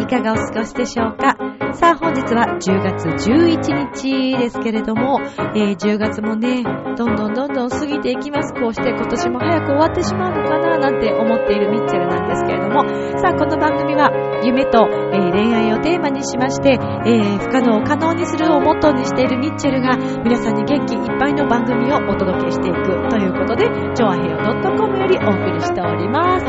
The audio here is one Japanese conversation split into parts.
いかがお過ごしでしょうか、日は10月11日ですけれども、えー10月もね、どんどんどんどん過ぎていきます。こうして今年も早く終わってしまうのかななんて思っているミッチェルなんですけれども、さあ、この番組は夢と、えー恋愛をテーマにしまして、えー不可能を可能にするをモットーにしているミッチェルが皆さんに元気いっぱいの番組をお届けしていくということで、ジョアヘヨ .com よりお送りしております。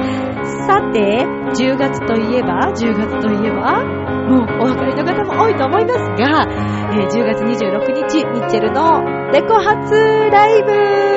さて、10月といえば、10月といえば、もうお別れの方も多いと思いますが、えー10月26日、ミッチェルのレコ初ライブ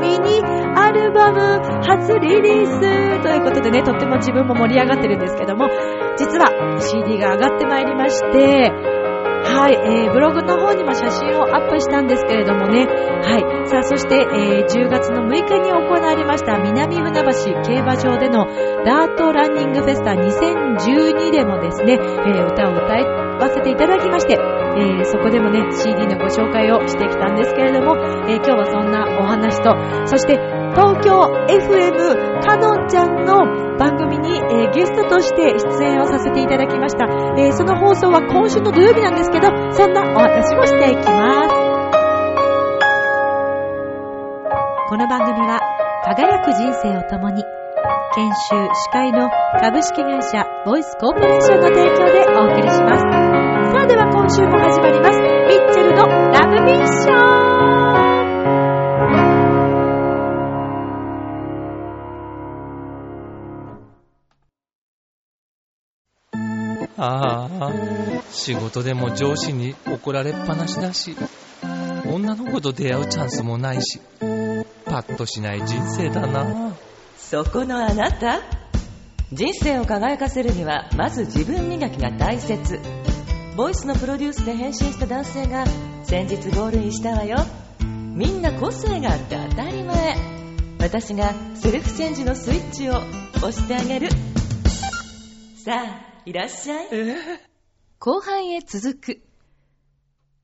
ミニアルバム初リリースということでね、とっても自分も盛り上がってるんですけども、実は CD が上がってまいりまして、はい、えー、ブログの方にも写真をアップしたんですけれどもね。はい。さあ、そして、えー、10月の6日に行われました南船橋競馬場でのダートランニングフェスタ2012でもですね、えー、歌を歌わせていただきまして、えー、そこでもね、CD のご紹介をしてきたんですけれども、えー、今日はそんなお話と、そして、東京 FM かのんちゃんの番組に、えーゲストとして出演をさせていただきました。えーその放送は今週の土曜日なんですけど、そんなお話もしていきます。この番組は、輝く人生を共に、研修司会の株式会社ボイスコーポレーションの提供でお送りします。さあでは今週も始まります。ミッチェルのラブミッションああ、仕事でも上司に怒られっぱなしだし、女の子と出会うチャンスもないし、パッとしない人生だな。そこのあなた。人生を輝かせるにはまず自分磨きが大切。ボイスのプロデュースで変身した男性が先日ゴールインしたわよ。みんな個性があって当たり前。私がセルフチェンジのスイッチを押してあげる。さあいらっしゃい。後半へ続く。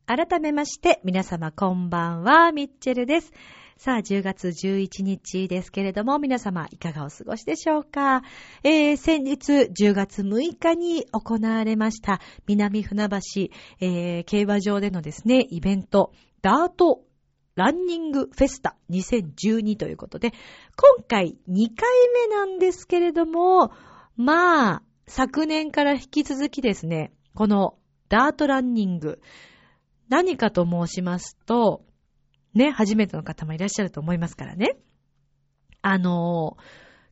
改めまして、皆様こんばんは、ミッチェルです。さあ、10月11日ですけれども、皆様いかがお過ごしでしょうか？えー、先日10月6日に行われました、南船橋、えー、競馬場でのですね、イベント、ダートランニングフェスタ2012ということで、今回2回目なんですけれども、まあ、昨年から引き続きですね、このダートランニング、何かと申しますと、ね、初めての方もいらっしゃると思いますからね。あの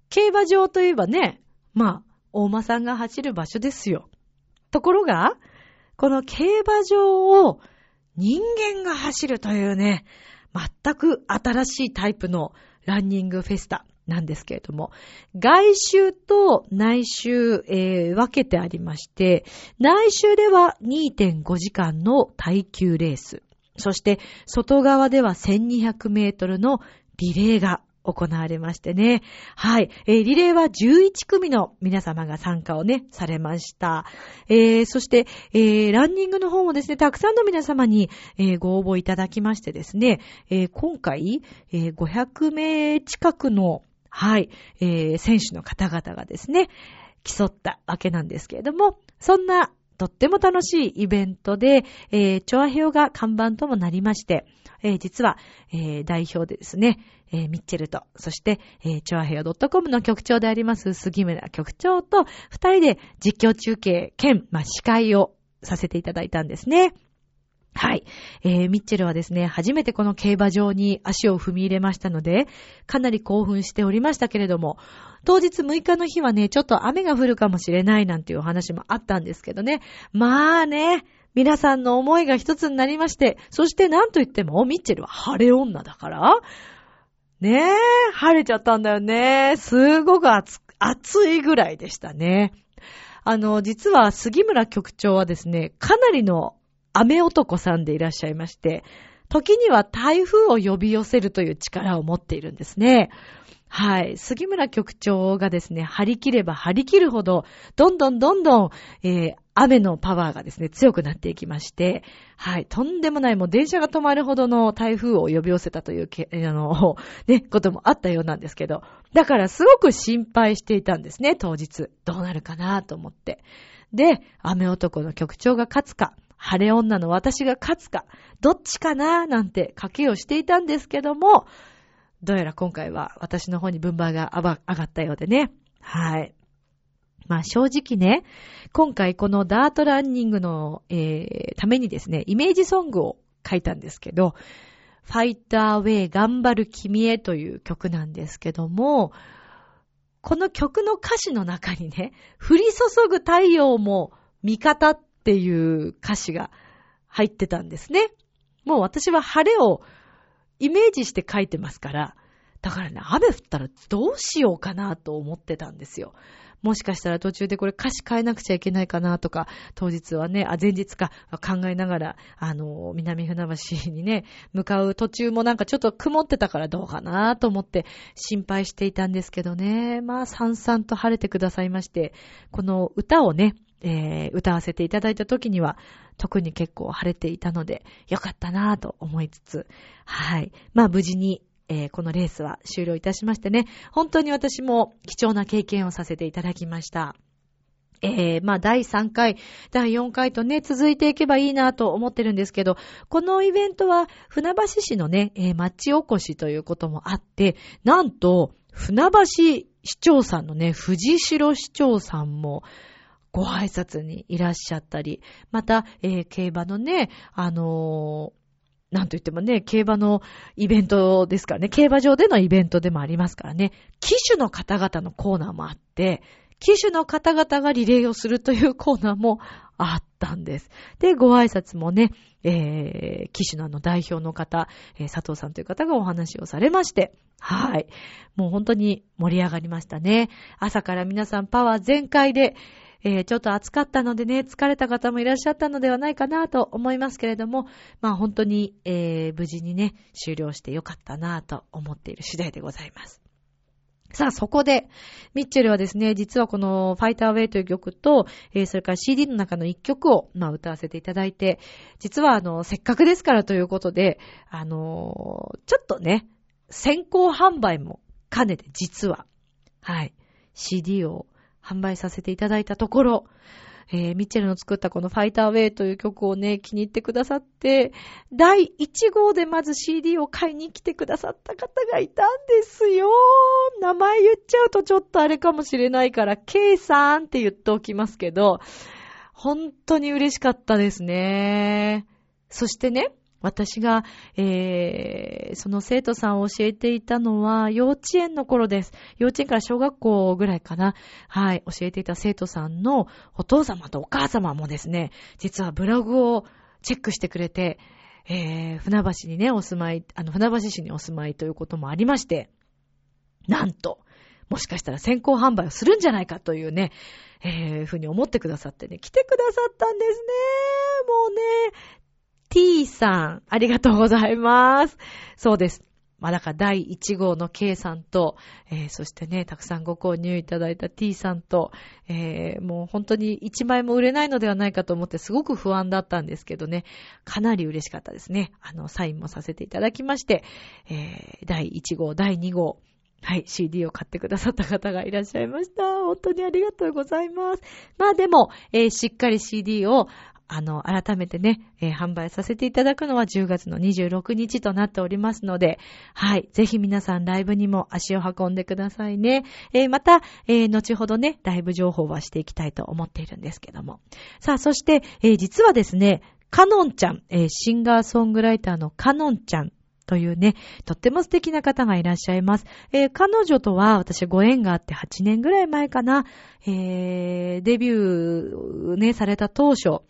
競馬場といえばね、まあ、大間さんが走る場所ですよ。ところが、この競馬場を人間が走るというね、全く新しいタイプのランニングフェスタなんですけれども、外周と内周、えー分けてありまして、内周では2.5時間の耐久レース、そして外側では1200メートルのリレーが行われましてね。はい。えーリレーは11組の皆様が参加をね、されました。えーそして、えーランニングの方もですね、たくさんの皆様に、えご応募いただきましてですね、え今回、え500名近くの、はい、えー選手の方々がですね、競ったわけなんですけれども、そんなとっても楽しいイベントで、えー、チョアヘオが看板ともなりまして、えー実は、えー代表でですね、えーミッチェルと、そして、えー、チョアヘオ .com の局長であります杉村局長と、二人で実況中継兼、まあ、司会をさせていただいたんですね。はい。えー、ミッチェルはですね、初めてこの競馬場に足を踏み入れましたので、かなり興奮しておりましたけれども、当日6日の日はね、ちょっと雨が降るかもしれないなんていうお話もあったんですけどね。まあね、皆さんの思いが一つになりまして、そしてなんといっても、ミッチェルは晴れ女だから、ねえ、晴れちゃったんだよね。すごく暑、暑いぐらいでしたね。あの、実は杉村局長はですね、かなりの雨男さんでいらっしゃいまして、時には台風を呼び寄せるという力を持っているんですね。はい。杉村局長がですね、張り切れば張り切るほど、どんどんどんどん、えー、雨のパワーがですね、強くなっていきまして、はい。とんでもない、もう電車が止まるほどの台風を呼び寄せたというけ、あの、ね、こともあったようなんですけど、だからすごく心配していたんですね、当日。どうなるかなと思って。で、雨男の局長が勝つか、晴れ女の私が勝つか、どっちかななんて賭けをしていたんですけども、どうやら今回は私の方に分配が上がったようでね。はい。まあ正直ね、今回このダートランニングの、えー、ためにですね、イメージソングを書いたんですけど、ファイターウェイ頑張る君へという曲なんですけども、この曲の歌詞の中にね、降り注ぐ太陽も味方っていう歌詞が入ってたんですね。もう私は晴れをイメージして書いてますから、だからね、雨降ったらどうしようかなと思ってたんですよ。もしかしたら途中でこれ歌詞変えなくちゃいけないかなとか、当日はね、あ、前日か考えながら、あの、南船橋にね、向かう途中もなんかちょっと曇ってたからどうかなと思って心配していたんですけどね。まあ、さんさんと晴れてくださいまして、この歌をね、えー、歌わせていただいた時には、特に結構晴れていたので、よかったなぁと思いつつ、はい。まあ無事に、えー、このレースは終了いたしましてね、本当に私も貴重な経験をさせていただきました。えー、まあ、第3回、第4回とね、続いていけばいいなと思ってるんですけど、このイベントは、船橋市のね、えー、町おこしということもあって、なんと、船橋市長さんのね、藤代市長さんも、ご挨拶にいらっしゃったり、また、えー、競馬のね、あのー、なんといってもね、競馬のイベントですからね、競馬場でのイベントでもありますからね、騎手の方々のコーナーもあって、騎手の方々がリレーをするというコーナーもあったんです。で、ご挨拶もね、えー、騎手のあの代表の方、えー、佐藤さんという方がお話をされまして、はい。もう本当に盛り上がりましたね。朝から皆さんパワー全開で、えー、ちょっと暑かったのでね、疲れた方もいらっしゃったのではないかなと思いますけれども、まあ本当に、えー、無事にね、終了してよかったなと思っている次第でございます。さあ、そこで、ミッチェルはですね、実はこのファイターウェイという曲と、えー、それから CD の中の一曲を、まあ、歌わせていただいて、実はあの、せっかくですからということで、あのー、ちょっとね、先行販売も兼ねて、実は、はい、CD を販売させていただいたところ、えー、ミッチェルの作ったこのファイターウェイという曲をね、気に入ってくださって、第1号でまず CD を買いに来てくださった方がいたんですよ。名前言っちゃうとちょっとあれかもしれないから、K さんって言っておきますけど、本当に嬉しかったですね。そしてね、私が、えー、その生徒さんを教えていたのは幼稚園の頃です。幼稚園から小学校ぐらいかな。はい、教えていた生徒さんのお父様とお母様もですね、実はブログをチェックしてくれて、えー、船橋にね、お住まい、あの、船橋市にお住まいということもありまして、なんと、もしかしたら先行販売をするんじゃないかというね、えー、ふうに思ってくださってね、来てくださったんですね。もうね、t さん、ありがとうございます。そうです。まあだから第1号の K さんと、えー、そしてね、たくさんご購入いただいた T さんと、えー、もう本当に1枚も売れないのではないかと思ってすごく不安だったんですけどね、かなり嬉しかったですね。あの、サインもさせていただきまして、えー、第1号、第2号、はい、CD を買ってくださった方がいらっしゃいました。本当にありがとうございます。まあでも、えー、しっかり CD をあの、改めてね、えー、販売させていただくのは10月の26日となっておりますので、はい、ぜひ皆さんライブにも足を運んでくださいね。えー、また、えー、後ほどね、ライブ情報はしていきたいと思っているんですけども。さあ、そして、え実はですね、カノンちゃん、えシンガーソングライターのカノンちゃんというね、とっても素敵な方がいらっしゃいます。えー、彼女とは私ご縁があって8年ぐらい前かな、えー、デビューね、された当初、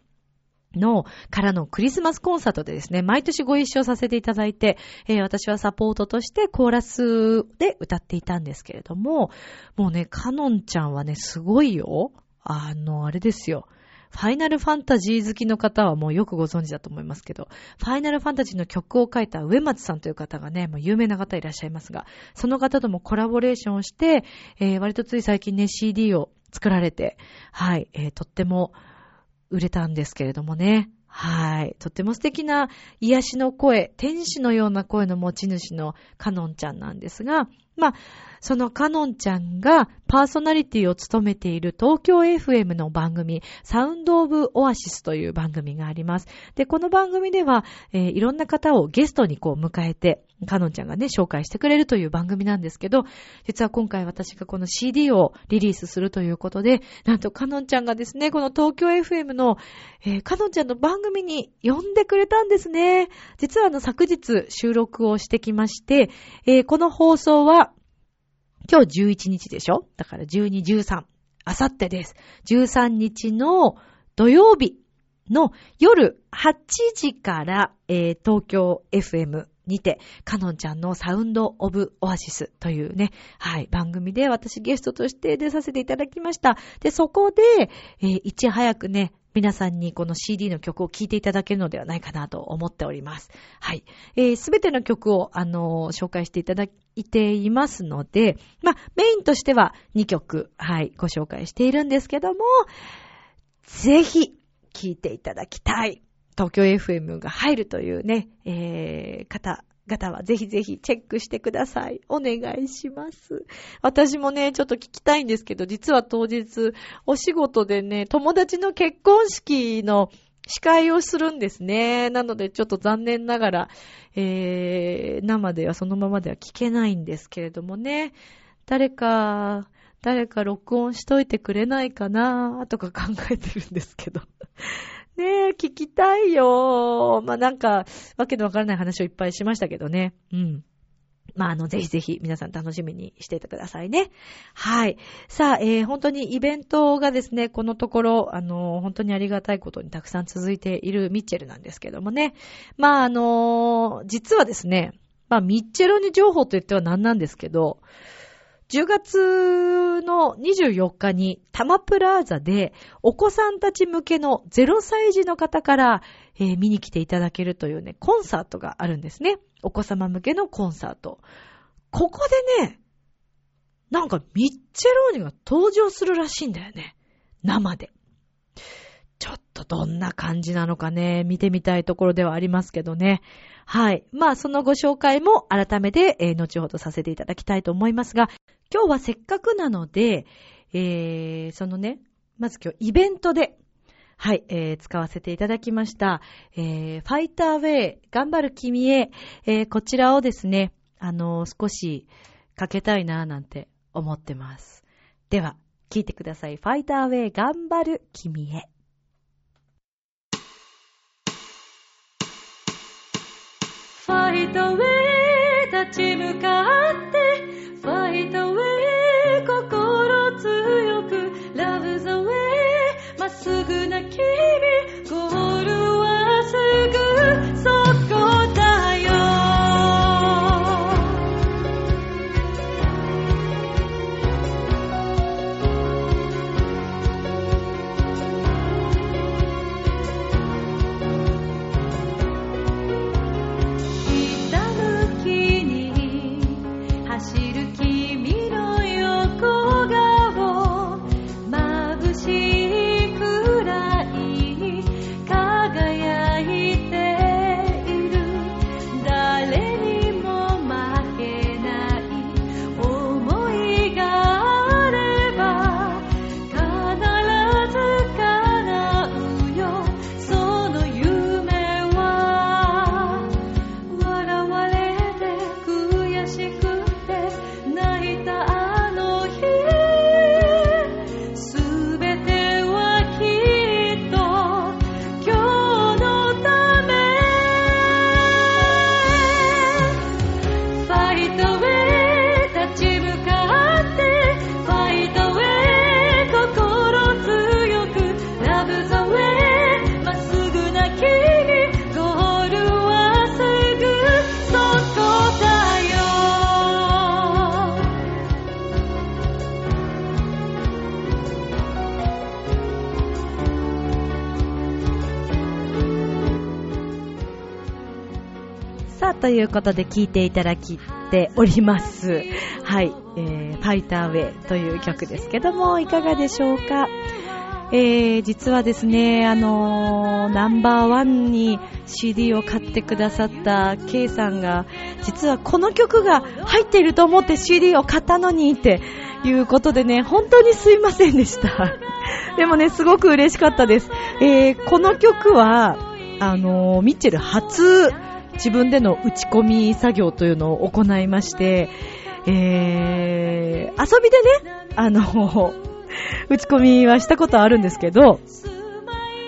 の、からのクリスマスコンサートでですね、毎年ご一緒させていただいて、えー、私はサポートとしてコーラスで歌っていたんですけれども、もうね、カノンちゃんはね、すごいよ。あの、あれですよ。ファイナルファンタジー好きの方はもうよくご存知だと思いますけど、ファイナルファンタジーの曲を書いた上松さんという方がね、もう有名な方いらっしゃいますが、その方ともコラボレーションをして、えー、割とつい最近ね、CD を作られて、はい、えー、とっても売れたんですけれどもね。はい。とっても素敵な癒しの声、天使のような声の持ち主のカノンちゃんなんですが、まあ、そのカノンちゃんがパーソナリティを務めている東京 FM の番組、サウンドオブオアシスという番組があります。で、この番組では、えー、いろんな方をゲストにこう迎えて、カノンちゃんがね、紹介してくれるという番組なんですけど、実は今回私がこの CD をリリースするということで、なんとカノンちゃんがですね、この東京 FM の、えー、カノンちゃんの番組に呼んでくれたんですね。実はあの昨日収録をしてきまして、えー、この放送は今日11日でしょ？だから12、13。あさってです。13日の土曜日の夜8時から、えー、東京 FM にて、カノンちゃんのサウンドオブオアシスというね、はい、番組で私ゲストとして出させていただきました。で、そこで、えー、いち早くね、皆さんにこの CD の曲を聴いていただけるのではないかなと思っております。はい。えす、べての曲を、あのー、紹介していただきいていますので、まあ、メインとしては2曲、はい、ご紹介しているんですけども、ぜひ、聴いていただきたい。東京 FM が入るというね、えー、方方はぜひぜひチェックしてください。お願いします。私もね、ちょっと聞きたいんですけど、実は当日、お仕事でね、友達の結婚式の司会をするんですね。なので、ちょっと残念ながら、えー、生ではそのままでは聞けないんですけれどもね。誰か、誰か録音しといてくれないかなとか考えてるんですけど。ねえ、聞きたいよ。まあ、なんか、わけのわからない話をいっぱいしましたけどね。うん。まあ、あの、ぜひぜひ皆さん楽しみにしていてくださいね。はい。さあ、えー、本当にイベントがですね、このところ、あの、本当にありがたいことにたくさん続いているミッチェルなんですけどもね。まあ、あの、実はですね、まあ、ミッチェルに情報と言っては何なんですけど、10月の24日にタマプラーザでお子さんたち向けの0歳児の方から、えー、見に来ていただけるというね、コンサートがあるんですね。お子様向けのコンサート。ここでね、なんかミッチェローニが登場するらしいんだよね。生で。ちょっとどんな感じなのかね、見てみたいところではありますけどね。はい。まあ、そのご紹介も改めて、えー、後ほどさせていただきたいと思いますが、今日はせっかくなので、えー、そのね、まず今日イベントで、はい、えー、使わせていただきました、えー、ファイターウェイ、頑張る君へ、えー、こちらをですね、あのー、少しかけたいなぁ、なんて思ってます。では、聞いてください。ファイターウェイ、頑張る君へ。ファイトウェイ立ち向かってファイトウェイ心強くすということで聴いていただきております。はい、えー、ファイターウェイという曲ですけども、いかがでしょうか？えー、実はですね、あのーナンバーワンに CD を買ってくださった K さんが、実はこの曲が入っていると思って CD を買ったのにっていうことでね、本当にすいませんでした。でもね、すごく嬉しかったです。えー、この曲は、あのーミッチェル初自分での打ち込み作業というのを行いまして、えー、遊びでね、あの、打ち込みはしたことあるんですけど、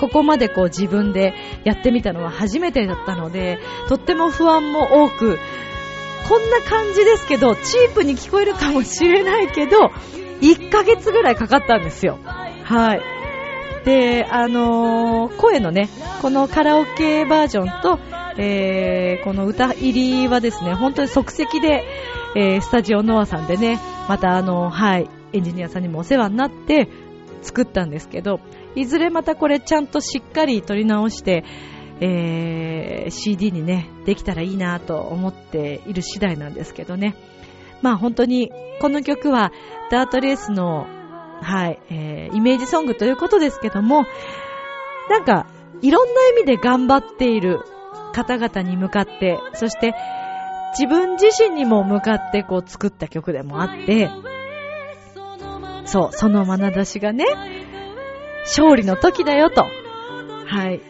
ここまでこう自分でやってみたのは初めてだったので、とっても不安も多く、こんな感じですけど、チープに聞こえるかもしれないけど、1ヶ月ぐらいかかったんですよ。はい。で、あのー声のね、このカラオケバージョンと、えーこの歌入りはですね、本当に即席で、えースタジオノアさんでね、またあの、はい、エンジニアさんにもお世話になって作ったんですけど、いずれまたこれちゃんとしっかり撮り直して、えー CD にね、できたらいいなと思っている次第なんですけどね。まあ本当に、この曲はダートレースの、はい、えーイメージソングということですけども、なんか、いろんな意味で頑張っている方々に向かって、そして自分自身にも向かってこう作った曲でもあって、そう、その眼差しがね、勝利の時だよと。はい。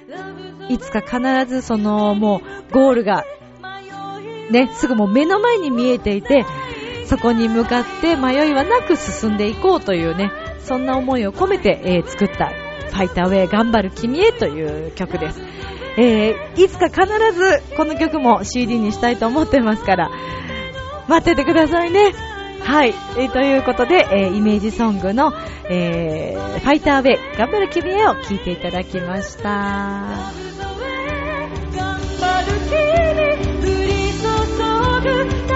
いつか必ずそのもうゴールがね、すぐもう目の前に見えていて、そこに向かって迷いはなく進んでいこうというね、そんな思いを込めて、えー作ったファイターウェイ頑張る君へという曲です。えーいつか必ずこの曲も CD にしたいと思ってますから、待っててくださいね。はい。えーということで、えーイメージソングの、えーファイターウェイ頑張る君へを聴いていただきました。頑張る君降り注ぐ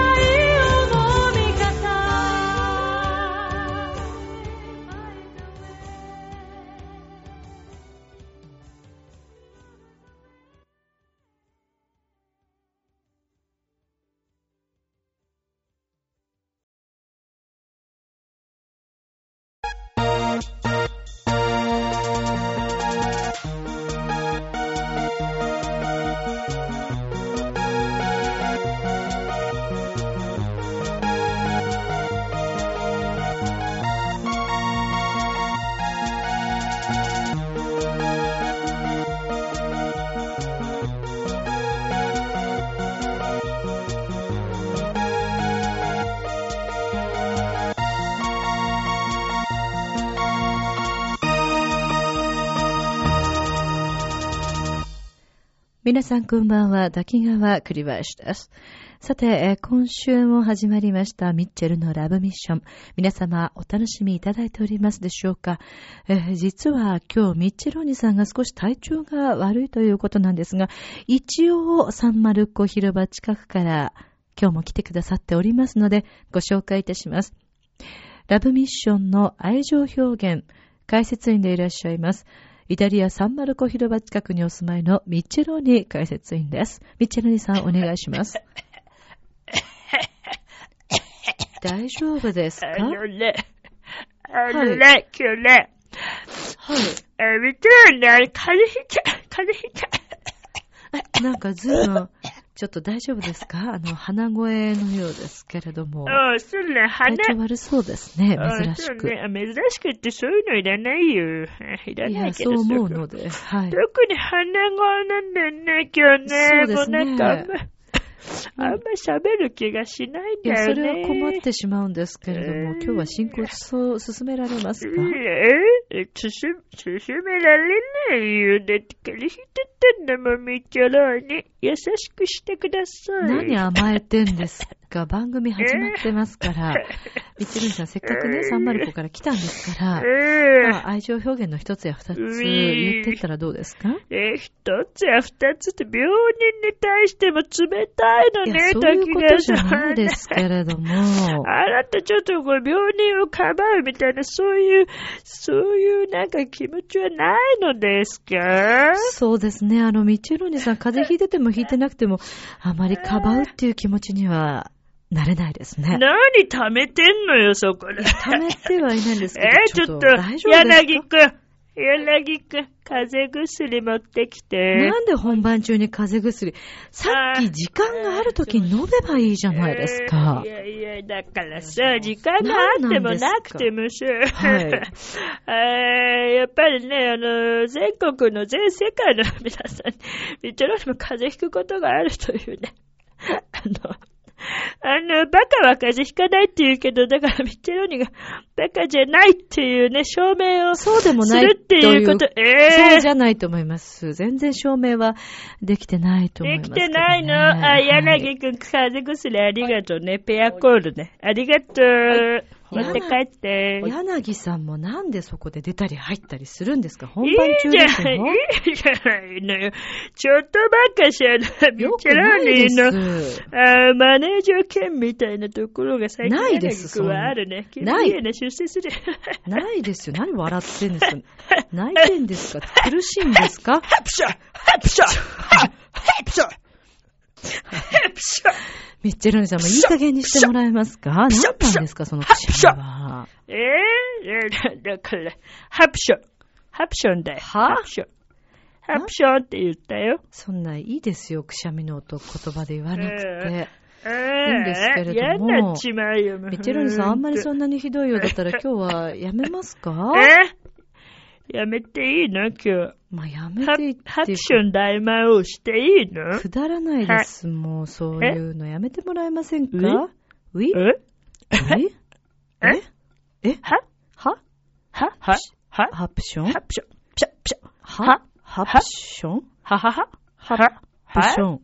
皆さんこんばんは、滝川栗林です。さて、今週も始まりましたミッチェルのラブミッション。皆様お楽しみいただいておりますでしょうか、えー実は今日ミッチェルお兄さんが少し体調が悪いということなんですが、一応サンマルコ広場近くから今日も来てくださっておりますのでご紹介いたします。ラブミッションの愛情表現、解説員でいらっしゃいます。イタリア・サンマルコ広場近くにお住まいのミッチェローニ解説員です。ミッチェローニさんお願いします。大丈夫ですか？あのね、あはいのね、今日ね、はい。え、見てるね、あれ、風邪ひいちゃう、風邪ひいちゃなんかずいぶん、ちょっと大丈夫ですか？あの、鼻声のようですけれども。う。うん、そうね、鼻体、調悪そうですね、うん珍しく。そうね、あ珍しくってそういうのいらないよ。いらいや、ないけどそう思うので、はい。特に鼻声なんだよね、今日ね。そうですねもうなんかあんま、喋る気がしないんだよね。それは困ってしまうんですけれども、えー今日は進行そう進められますか？ええ進進められないよ。だって風邪ひいてたんだもん、みちょろに。優しくしてください。何甘えてんですか番組始まってますから。ミッチェルニさん、せっかくね、305から来たんですから、えまあ、愛情表現の一つや二つ言ってったらどうですか？え、一つや二つって病人に対しても冷たいのいや、ね、そういうことじゃない時ですけれども。あなたちょっとこれ病人をかばうみたいな、そういう、そういうなんか気持ちはないのですか？そうですね。あの、ミッチェローニさん、風邪ひいててもひいてなくても、あまりかばうっていう気持ちにはなれないですね。何溜めてんのよ、そこで。ためてはいないんですけえど、ー、ちょっと、柳くん、柳くん、風邪薬持ってきて。なんで本番中に風邪薬、さっき時間がある時に飲めばいいじゃないですかえーい。やいや、だからさ、時間があってもなくてもさ、はい えーやっぱりね、あの、全国の全世界の皆さん、ミッチェローニも風邪ひくことがあるというね。あの、あの、バカは風邪ひかないって言うけど、だからミッチェローニがバカじゃないっていうね、証明をすそうでもないるっていうこと、とええそうじゃないと思います。全然証明はできてないと思いできますけど、ね。てないの、あ、はい柳くん、風邪薬ありがとうね。ペアコールね。ありがとう。持って帰って。柳さんもなんでそこで出たり入ったりするんですか？本番中ですよ。ない、いいじゃないのよ。ちょっとばっかしあの、ミよくッチェロないでーニの、す。あマネージャー兼みたいなところが最近ないですはあるね。なないね、出世する。ないですよ。何笑ってんですか？泣いてんですか？苦しいんですか？ハプシャハプシャハプシャハプシャミッチェルニさんもいい加減にしてもらえますか？何なんですか？そのくしゃみは。ええだだから、ハプション。ハプションだよ。は？ハプション。ハプションって言ったよ。そんないいですよ。くしゃみの音言葉で言わなくて。えいいんですけれどもミッチェルニさんあんまりそんなにひどいようだったら今日はやめますか？えやめていいの？今日。まあやめハていってハプション大魔王していいのくだらないです。もうそういうのやめてもらえませんか？ウィ？え？ウィ？え？え？は？は？は？は？は？ハプション？ハプション。は？ハプション？は？は？は？ハはプション。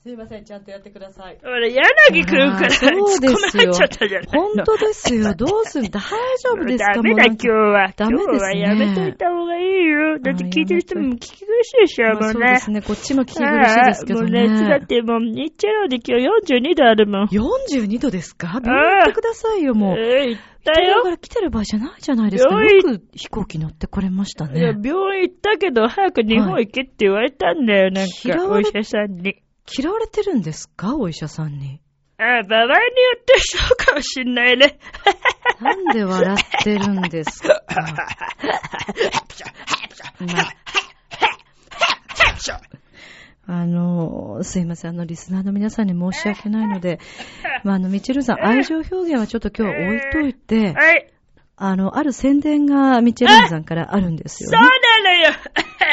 すいません、ちゃんとやってください。俺、柳くんからあーそうですよ突っ込まれちゃったじゃないの本当ですよ。どうする？大丈夫ですか？ダメだ、今日は。ダメですね今日はやめといた方がいいよ。だって聞いてる人も聞き苦しいでしょ、まあもうね。そうですね。こっちも聞き苦しいですけどあーもう熱だっね。てもう、日中ロで今日42度あるもん。42度ですか？病院行ってくださいよ、もう。えー、行ったよか。ら来てる場合じゃないじゃないですか。病院よく飛行機乗ってこれましたいや、ね。病院行ったけど、早く日本行けって言われたんだよ、なんか、お医者さんに。嫌われてるんですか？お医者さんに。ああ、場合によってそうかもしんないね。なんで笑ってるんですか？まあの、すいません。あの、リスナーの皆さんに申し訳ないので、まあ、あの、みちるさん、愛情表現はちょっと今日は置いといて、はい。あの、ある宣伝がみちるさんからあるんですよそうね。なのよ。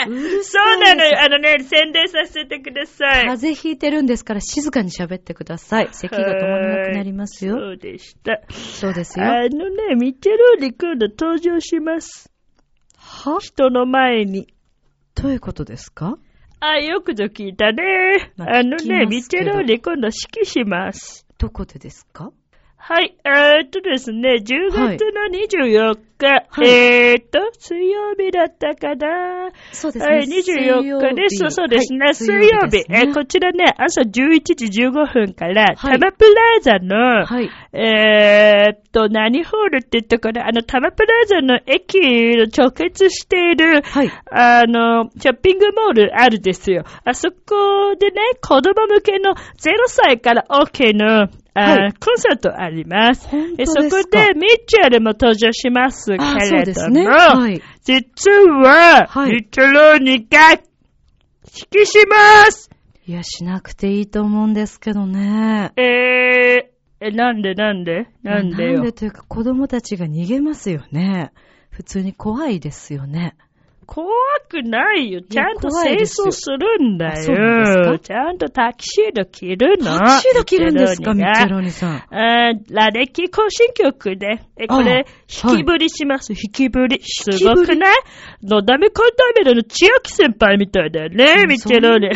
そうなのよ。あのね、宣伝させてください。風邪ひいてるんですから静かに喋ってください。咳が止まらなくなりますよ。そうでした。そうですよ。あのね、ミッチェローニ今度登場します。は？人の前に。どういうことですか？あ、よくぞ聞いたね。まああのね、ミッチェローニ今度指揮します。どこでですか？はい、えーっとですね、10月の24日、はいえーっと、水曜日だったかな。そうですはい、24日です。そうですね。水曜日。えーこちらね、朝11時15分から、はいタマプラザの、はい。えーっと、何ホールって言ったかなあの、タマプラザの駅の直結している、はい。あの、ショッピングモールあるんですよ。あそこでね、子供向けの0歳から OK の、あはいコンサートあります。本当ですか？こでミッチェルも登場しますけれども、ね。はい。実は、はいミッチェローニが指揮しますいや、しなくていいと思うんですけどね。えー、え、なんでなんで？なんでよなんで。というか子供たちが逃げますよね。普通に怖いですよね。怖くないよ。ちゃんと清掃するんだよ。ちゃんとタキシード着るの。タキシード着るんですか、ミッチェロロニさん。あーラデキ行進曲で、え、これ、あ引きぶりします、引きぶり。すごくない？のだめカンターベルの千秋先輩みたいだよね、ミッチェローニ。か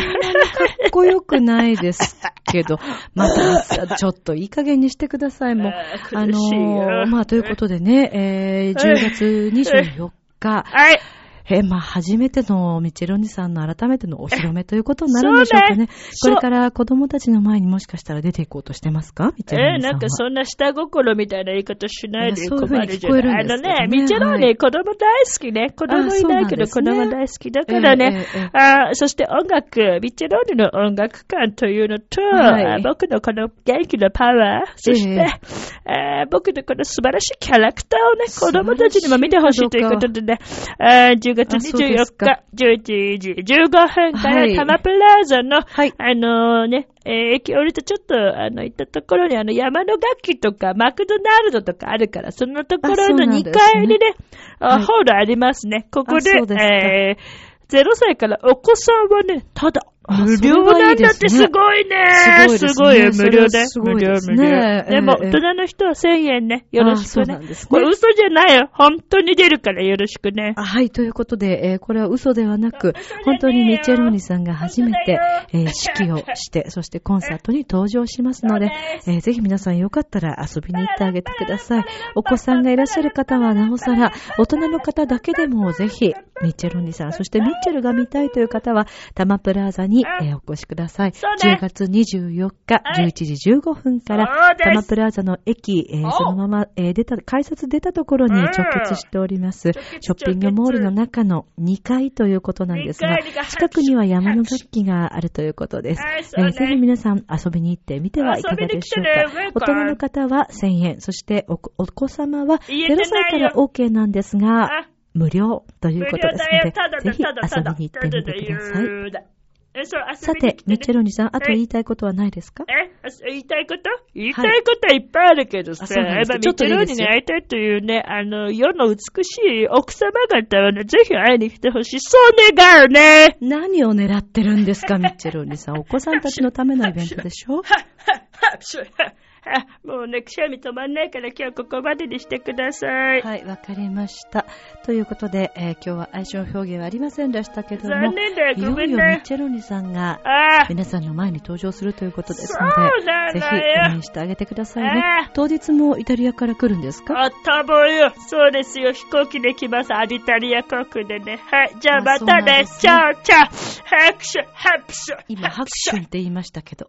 っこよくないですけど、また、ちょっといい加減にしてください、もう。あのーまあ、ということでね、えー、10月24日、はい。えー、まあ、初めてのミチェロニさんの改めてのお披露目ということになるんでしょうかね。ねこれから子供たちの前にもしかしたら出ていこうとしてますか？ミチェロえー、ニさんは。なんかそんな下心みたいな言い方しないでいやそういうふうに困るじゃない。聞こえるあのんですけどねね、ミッチェローニ、はい子供大好きね。子供いないけど子供大好きだからね。あーそして音楽、ミッチェローニの音楽感というのと、はい僕のこの元気なパワー、そして、えあー僕のこの素晴らしいキャラクターをね、子供たちにも見てほしいということでね、あー10月あそうです24か日、11時15分かはい。らタマプラザの、はい。あのね、えー駅降りてちょっと、あの、行ったところに、あの、山の楽器とか、マクドナルドとかあるから、そのところの2なんですね。階にね、あはい。ホールありますね。ここで、えー、0歳からお子さんはね、ただ、あ無料なんだってすごいね。すすごいね無料で。無料、です無料。ねでも、ええ大人の人は1000円ね。よろしくあそうね。なんですねこれ嘘じゃないよ。本当に出るからよろしくね。あはい、ということで、えーこれは嘘ではなく本当にミッチェローニさんが初めて、え指揮をして、そしてコンサートに登場しますので えーぜひ皆さんよかったら遊びに行ってあげてください。お子さんがいらっしゃる方はなおさら、大人の方だけでもぜひ、ミッチェローニさん、そしてミッチェルが見たいという方は、タマプラーザに、えーお越しください。そうね。10月24日、はい。11時15分からそう、です。タマプラーザの駅、えーお。そのまま、えー出た、改札出たところに直結しております。結ショッピングモールの中の2階ということなんですが2階が、近くには山の楽器があるということです。えーぜひ皆さん遊びに行ってみてはいかがでしょうか。大人の方は1000円、そしておお子様は0言えてないよ。歳から OK なんですが、あ。無料ということですのでぜひ遊びに行ってみてください。さてミッチェねロニさん、あと言いたいことはないですか？えあ言いたいこと？言いたいことはいっぱいあるけどさ、あそうなんです。かやっぱミッチェローニに会いたいというね、あの、世の美しい奥様方はね、ぜひ会いに来てほしい。そう願うね。何を狙ってるんですか、ミッチェロニさん。お子さんたちのためのイベントでしょ？もうね、くしゃみ止まんないから今日ここまでにしてください。はい、わかりました。ということで、えー今日は愛情表現はありませんでしたけども、残念だよいよいごめんねよミッチェロニさんが皆さんの前に登場するということですそうのなで、ぜひ応援してあげてくださいあねあ。当日もイタリアから来るんですか？あったぼよ。そうですよ。飛行機で来ます。アリタリア航空でね。はい。じゃあまたね。チャオチャオ。拍手、拍手。今、拍手って言いましたけど。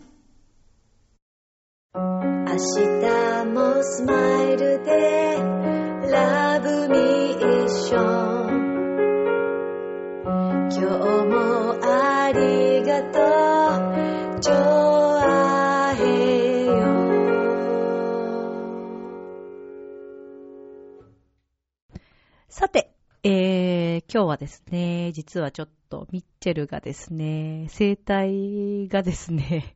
明日もスマイルでラブミーション。今日もありがとう。ジョアヘヨさて、えー、今日はですね、実はちょっとミッチェルがですね、生体がですね、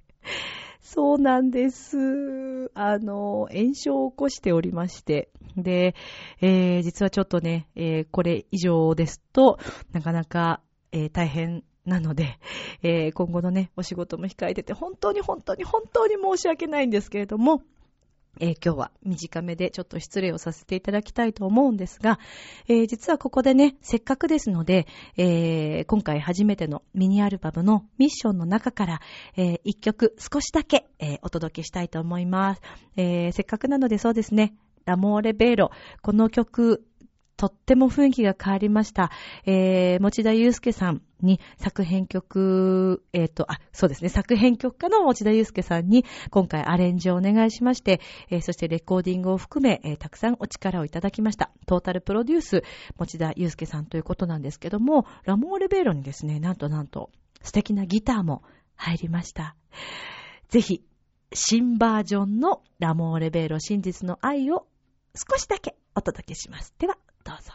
そうなんです。あの、炎症を起こしておりまして。で、えー、実はちょっとね、えー、これ以上ですと、なかなか、えー、大変なので、え、今後のね、お仕事も控えてて、本当に本当に本当に申し訳ないんですけれども、えー今日は短めでちょっと失礼をさせていただきたいと思うんですが、えー実はここでね、せっかくですので、えー今回初めてのミニアルバムのミッションの中から、え一曲少しだけ、えお届けしたいと思います。えせっかくなのでそうですね、ラモーレベーロ、この曲、とっても雰囲気が変わりました。えー、持田祐介さんに作編曲、えっ、と、あ、そうですね、作編曲家の持田祐介さんに今回アレンジをお願いしまして、えーそしてレコーディングを含め、えーたくさんお力をいただきました。トータルプロデュース、持田祐介さんということなんですけども、ラモーレベーロにですね、なんとなんと素敵なギターも入りました。ぜひ、新バージョンのラモーレベーロ真実の愛を少しだけお届けします。では、どうぞ。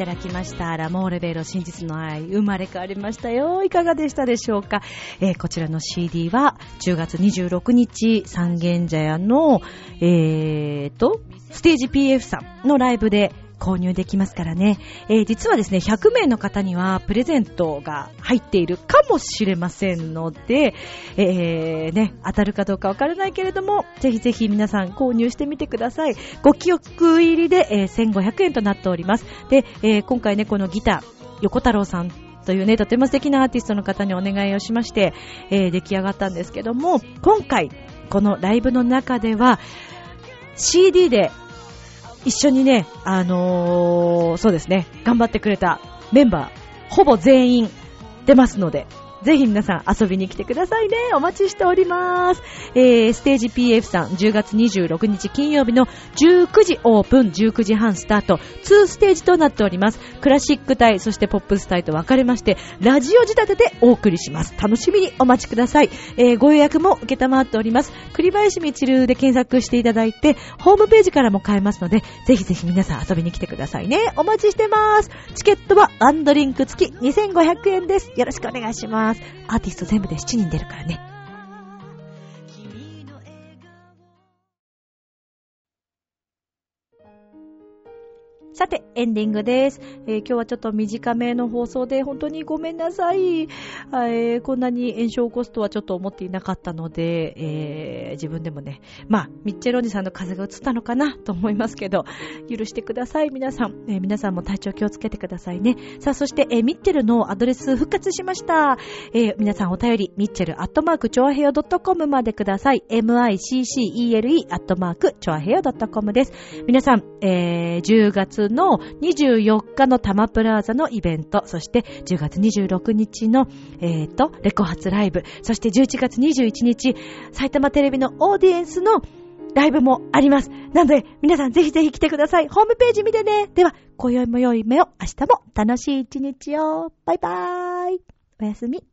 ただきました。ラモーレベロ真実の愛、生まれ変わりましたよ。いかがでしたでしょうか、えーこちらの CD は、10月26日、三軒茶屋の、えーと、ステージ PF さんのライブで、購入できますからね。えー実はですね、100名の方にはプレゼントが入っているかもしれませんので、えーね、当たるかどうかわからないけれども、ぜひぜひ皆さん購入してみてください。ご記憶入りで、えー1500円となっております。で、え今回ね、このギター、横太郎さんというね、とても素敵なアーティストの方にお願いをしまして、えー出来上がったんですけども、今回、このライブの中では、CD で一緒にね、あのーそうですね、頑張ってくれたメンバー、ほぼ全員出ますので、ぜひ皆さん遊びに来てくださいね。お待ちしております。えー、ステージ PF さん、10月26日金曜日の19時オープン、19時半スタート、2ステージとなっております。クラシック隊、そしてポップス隊と分かれまして、ラジオ仕立てでお送りします。楽しみにお待ちください。えー、ご予約も受けたまっております。栗林みちるで検索していただいて、ホームページからも買えますので、ぜひぜひ皆さん遊びに来てくださいね。お待ちしてます。チケットはワンドリンク付き2500円です。よろしくお願いします。アーティスト全部で7人出るからね。さて、エンディングです。えー今日はちょっと短めの放送で本当にごめんなさい。えーこんなに炎症を起こすとはちょっと思っていなかったので、えー自分でもね、まあ、ミッチェロニさんの風が映ったのかなと思いますけど、許してください、皆さん。えー皆さんも体調気をつけてくださいね。さあ、そして、えーミッチェルのアドレス復活しました。えー皆さんお便り、ミッチェルアットマーク、チョアヘヨ .com までください。miccele アットマーク、チョアヘヨ .com です。皆さん、えー10月の24日のタマプラザのイベント、そして10月26日の、えーと、レコ発ライブ、そして11月21日、埼玉テレビのオーディエンスのライブもあります。なので、皆さんぜひぜひ来てください。ホームページ見てね。では、今宵も良い目を、明日も楽しい一日を。バイバーイ。おやすみ。